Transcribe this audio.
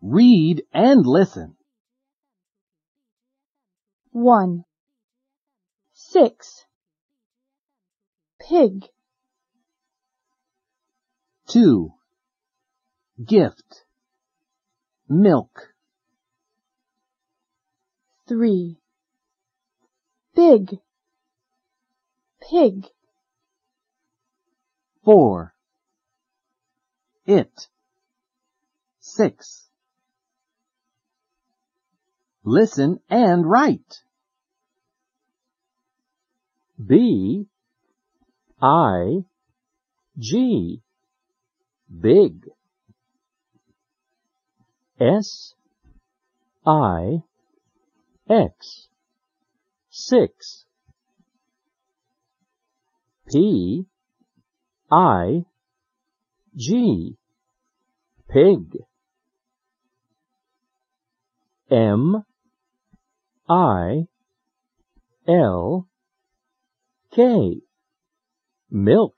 Read and listen. 1. 6. Pig. 2. Gift. Milk. 3. Big. Pig. 4. It. 6. Listen and write. B I G. Big. S I X. Six. P I G. Pig. M I L K. Milk